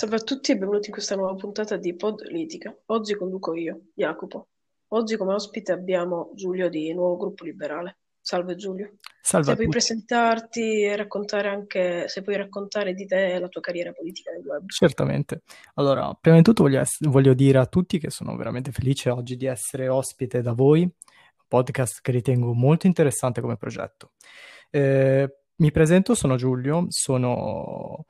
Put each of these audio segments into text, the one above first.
Salve a tutti e benvenuti in questa nuova puntata di Podlitica. Oggi conduco io, Jacopo. Oggi come ospite abbiamo Giulio di Nuovo Gruppo Liberale. Salve Giulio. Salve Se puoi tutti. presentarti e raccontare anche, se puoi raccontare di te la tua carriera politica nel web. Certamente. Allora, prima di tutto voglio, ess- voglio dire a tutti che sono veramente felice oggi di essere ospite da voi, un podcast che ritengo molto interessante come progetto. Eh, mi presento, sono Giulio, sono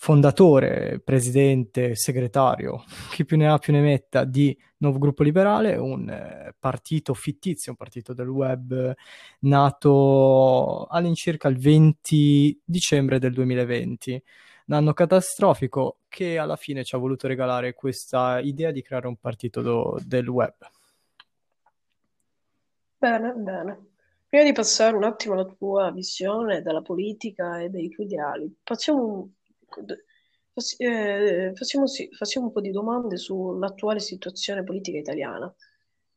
fondatore, presidente, segretario, chi più ne ha più ne metta, di Nuovo Gruppo Liberale, un eh, partito fittizio, un partito del web nato all'incirca il 20 dicembre del 2020 un anno catastrofico che alla fine ci ha voluto regalare questa idea di creare un partito do- del web. Bene, bene. Prima di passare un attimo alla tua visione della politica e dei tuoi ideali, facciamo un, eh, facciamo facciamo un po' di domande sull'attuale situazione politica italiana.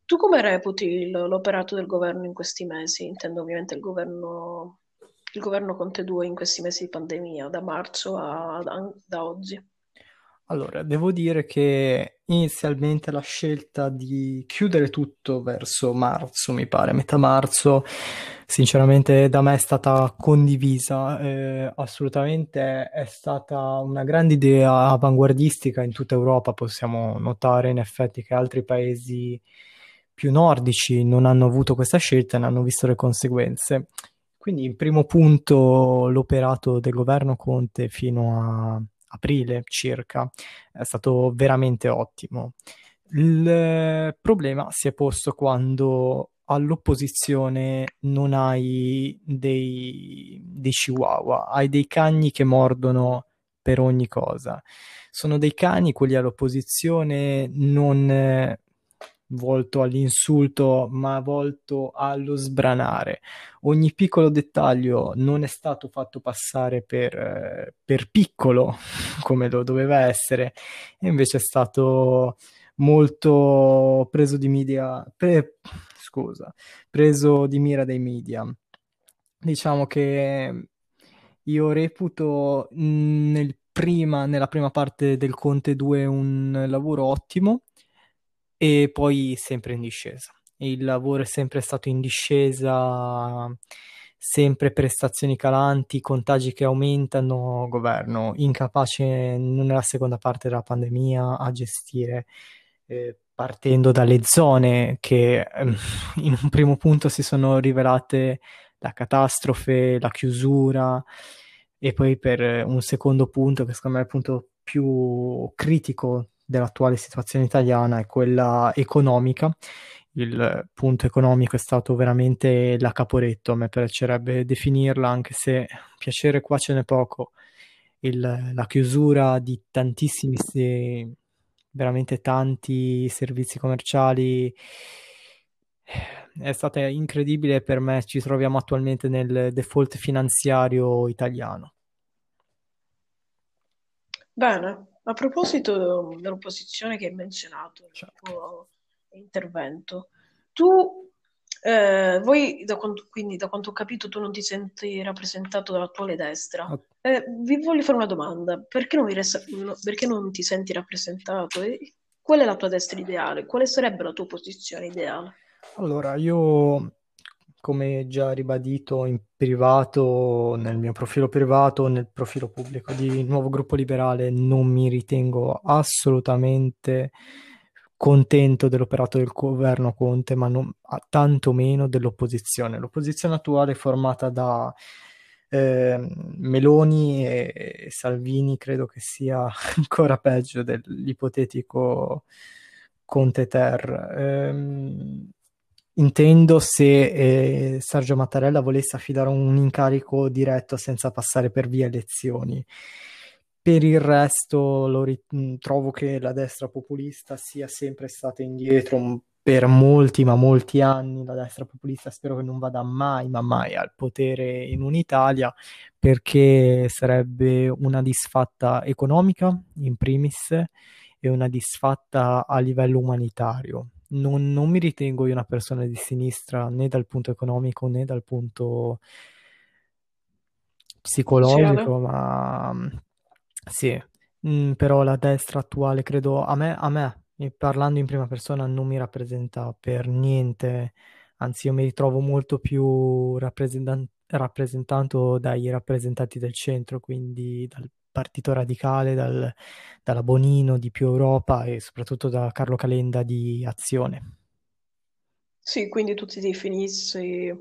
Tu come reputi il- l'operato del governo in questi mesi? Intendo ovviamente il governo, il governo Conte 2 in questi mesi di pandemia, da marzo a, a- da oggi. Allora, devo dire che inizialmente la scelta di chiudere tutto verso marzo, mi pare, metà marzo, sinceramente da me è stata condivisa, eh, assolutamente è stata una grande idea avanguardistica in tutta Europa, possiamo notare in effetti che altri paesi più nordici non hanno avuto questa scelta e ne hanno visto le conseguenze. Quindi, in primo punto, l'operato del governo Conte fino a aprile circa è stato veramente ottimo. Il problema si è posto quando all'opposizione non hai dei, dei chihuahua, hai dei cani che mordono per ogni cosa. Sono dei cani, quelli all'opposizione, non volto all'insulto, ma volto allo sbranare. Ogni piccolo dettaglio non è stato fatto passare per, eh, per piccolo, come lo doveva essere, e invece è stato molto preso di media, pre- scusa, preso di mira dai media. Diciamo che io reputo mh, nel prima- nella prima parte del Conte 2 un lavoro ottimo e poi sempre in discesa. Il lavoro è sempre stato in discesa, sempre prestazioni calanti, contagi che aumentano, governo incapace nella seconda parte della pandemia a gestire, eh, partendo dalle zone che ehm, in un primo punto si sono rivelate la catastrofe, la chiusura, e poi per un secondo punto, che secondo me è il punto più critico dell'attuale situazione italiana, è quella economica. Il punto economico è stato veramente la Caporetto, a me piacerebbe definirla, anche se piacere qua ce n'è poco. Il- la chiusura di tantissimi, veramente tanti servizi commerciali è stata incredibile per me. Ci troviamo attualmente nel default finanziario italiano. Bene, a proposito dell'opposizione che hai menzionato nel Certo. tuo intervento, tu, eh, voi, da quanto, quindi da quanto ho capito, tu non ti senti rappresentato dall'attuale destra. Ah, Eh, vi voglio fare una domanda, perché non, resta- no- perché non ti senti rappresentato? E qual è la tua destra ideale? Quale sarebbe la tua posizione ideale? Allora, io, come già ribadito in privato, nel mio profilo privato, nel profilo pubblico di Nuovo Gruppo Liberale, non mi ritengo assolutamente contento dell'operato del governo Conte, ma non, tantomeno dell'opposizione. L'opposizione attuale è formata da ehm, Meloni e Salvini, credo che sia ancora peggio dell'ipotetico Conte Ter. Ehm, intendo se eh, Sergio Mattarella volesse affidare un incarico diretto senza passare per via elezioni. Per il resto lo ri- mh, trovo che la destra populista sia sempre stata indietro per molti, ma molti anni. La destra populista spero che non vada mai, ma mai al potere in un'Italia perché sarebbe una disfatta economica in primis e una disfatta a livello umanitario. Non, non mi ritengo io una persona di sinistra né dal punto economico né dal punto psicologico, ma mm, sì, Mm, però la destra attuale, credo, a me, a me, parlando in prima persona, non mi rappresenta per niente, anzi io mi ritrovo molto più rappresentan- rappresentato dai rappresentanti del centro, quindi dal Partito Radicale, dal- dalla Bonino di Più Europa e soprattutto da Carlo Calenda di Azione. Sì, quindi tu ti definissi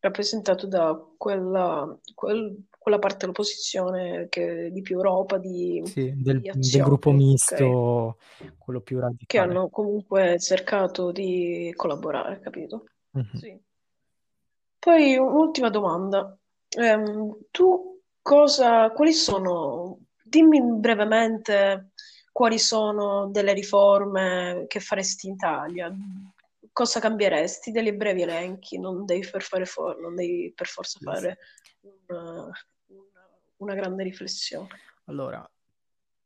rappresentato da quella, quel- quella parte dell'opposizione che, di più Europa, di, Sì, del, di del gruppo azione, misto, quello più Che radicale. hanno comunque cercato di collaborare, capito? Mhm. Sì. Poi un'ultima domanda. Ehm, tu cosa, quali sono, dimmi brevemente quali sono delle riforme che faresti in Italia, cosa cambieresti, degli brevi elenchi, non devi per fare for- non devi per forza fare una, una- una grande riflessione. Allora,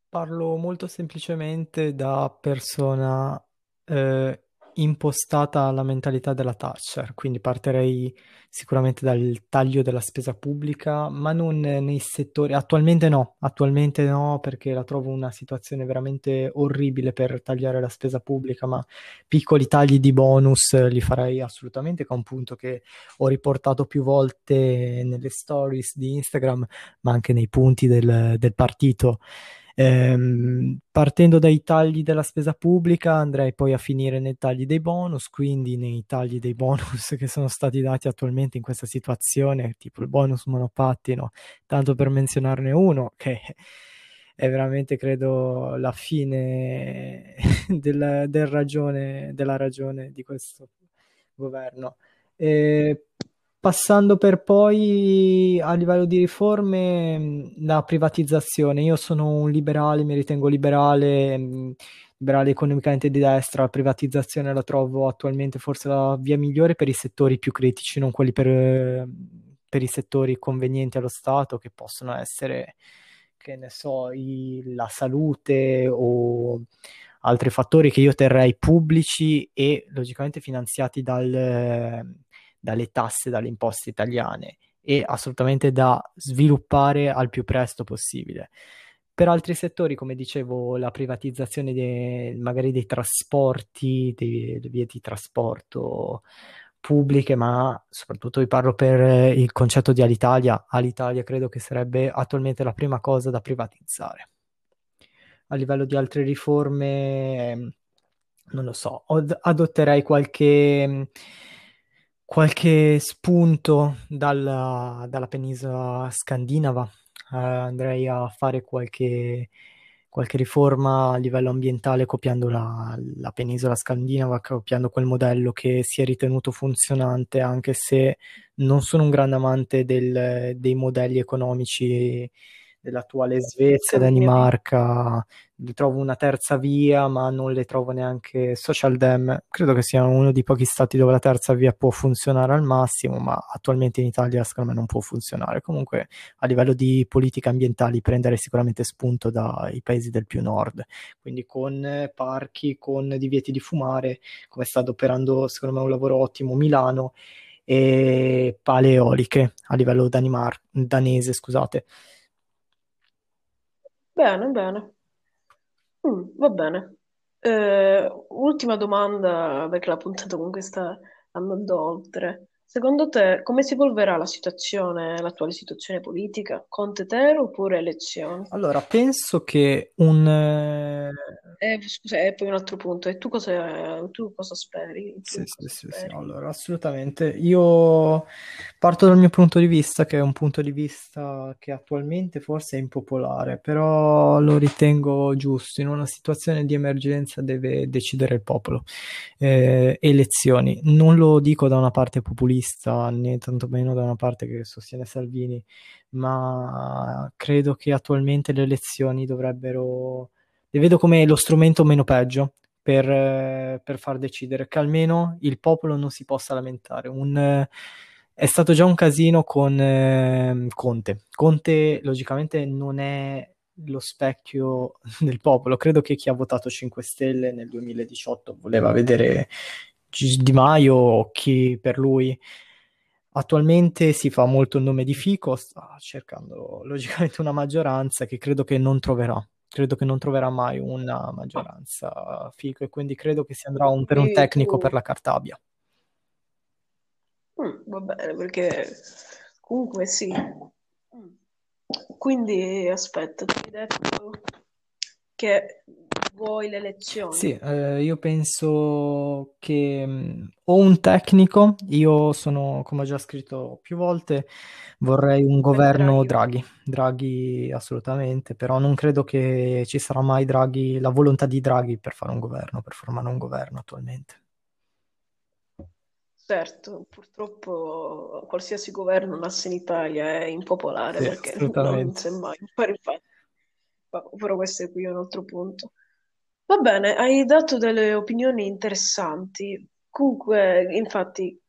parlo molto semplicemente da persona eh, impostata alla mentalità della Thatcher, quindi partirei sicuramente dal taglio della spesa pubblica, ma non nei settori, attualmente no, attualmente no, perché la trovo una situazione veramente orribile per tagliare la spesa pubblica, ma piccoli tagli di bonus li farei assolutamente, che è un punto che ho riportato più volte nelle stories di Instagram, ma anche nei punti del del partito. Ehm, partendo dai tagli della spesa pubblica, andrei poi a finire nei tagli dei bonus, quindi nei tagli dei bonus che sono stati dati attualmente in questa situazione, tipo il bonus monopattino, tanto per menzionarne uno, che è veramente, credo, la fine del, del ragione, della ragione di questo governo. E passando per poi a livello di riforme, mh, la privatizzazione. Io sono un liberale, mi ritengo liberale, mh, liberale economicamente di destra. La privatizzazione la trovo attualmente forse la via migliore per i settori più critici, non quelli per, eh, per i settori convenienti allo Stato, che possono essere, che ne so, i- la salute o altri fattori che io terrei pubblici e logicamente finanziati dal, dalle tasse, dalle imposte italiane e assolutamente da sviluppare al più presto possibile. Per altri settori, come dicevo, la privatizzazione dei- magari dei trasporti, delle vie di trasporto pubbliche, ma soprattutto vi parlo per il concetto di Alitalia. Alitalia credo che sarebbe attualmente la prima cosa da privatizzare a livello di altre riforme, non lo so, od- adotterei qualche, qualche spunto dalla, dalla penisola scandinava. Eh, andrei a fare qualche, qualche riforma a livello ambientale copiando la, la penisola scandinava, copiando quel modello che si è ritenuto funzionante, anche se non sono un grande amante del- dei modelli economici dell'attuale Svezia. Danimarca, li trovo una terza via, ma non le trovo neanche social dem. Credo che sia uno dei pochi stati dove la terza via può funzionare al massimo, ma attualmente in Italia secondo me non può funzionare. Comunque a livello di politiche ambientali prendere sicuramente spunto dai paesi del più nord, quindi con parchi, con divieti di fumare, come sta adoperando secondo me un lavoro ottimo Milano e pale eoliche a livello danimar- danese, scusate. Bene, bene. Mm, va bene. Eh, ultima domanda, perché la puntata comunque sta andando oltre. Secondo te, come si evolverà la situazione, l'attuale situazione politica? Conte-Tero oppure elezioni? Allora, penso che un... eh, E, scusa, e poi un altro punto, e tu cosa, tu cosa speri? Sì, Tu sì, cosa sì, sì, speri? allora, assolutamente. Io parto dal mio punto di vista, che è un punto di vista che attualmente forse è impopolare, però lo ritengo giusto. In una situazione di emergenza deve decidere il popolo. Eh, elezioni. Non lo dico da una parte populista, né tantomeno da una parte che sostiene Salvini, ma credo che attualmente le elezioni dovrebbero... Le vedo come lo strumento meno peggio per, per far decidere, che almeno il popolo non si possa lamentare. Un, è stato già un casino con eh, Conte. Conte, logicamente, non è lo specchio del popolo. Credo che chi ha votato 5 Stelle nel 2018 voleva vedere Di Maio o chi per lui. Attualmente si fa molto il nome di Fico, sta cercando logicamente una maggioranza che credo che non troverà credo che non troverà mai una maggioranza fico e quindi credo che si andrà un- per un tecnico per la Cartabia. Mm, va bene, perché comunque sì. Mm. Quindi aspetta, ti hai detto che vuoi le elezioni. Sì, eh, io penso che mh, o un tecnico, io sono, come ho già scritto più volte, vorrei un governo Draghi. Draghi, Draghi assolutamente, però non credo che ci sarà mai Draghi, la volontà di Draghi per fare un governo, per formare un governo attualmente. Certo, purtroppo qualsiasi governo nasce in Italia è impopolare Sì, perché non si è mai fare infatti. Ma- Però questo è qui un altro punto. Va bene, hai dato delle opinioni interessanti. Comunque, infatti,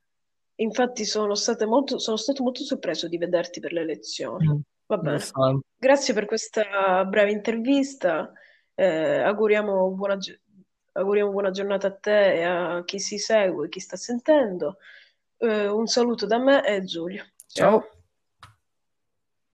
infatti sono state molto, sono stato molto sorpreso di vederti per le elezioni. Mm, Va bene. so. Grazie per questa breve intervista. Eh, auguriamo buona, auguriamo buona giornata a te e a chi si segue, chi sta sentendo. Eh, un saluto da me e Giulio. Ciao. Ciao.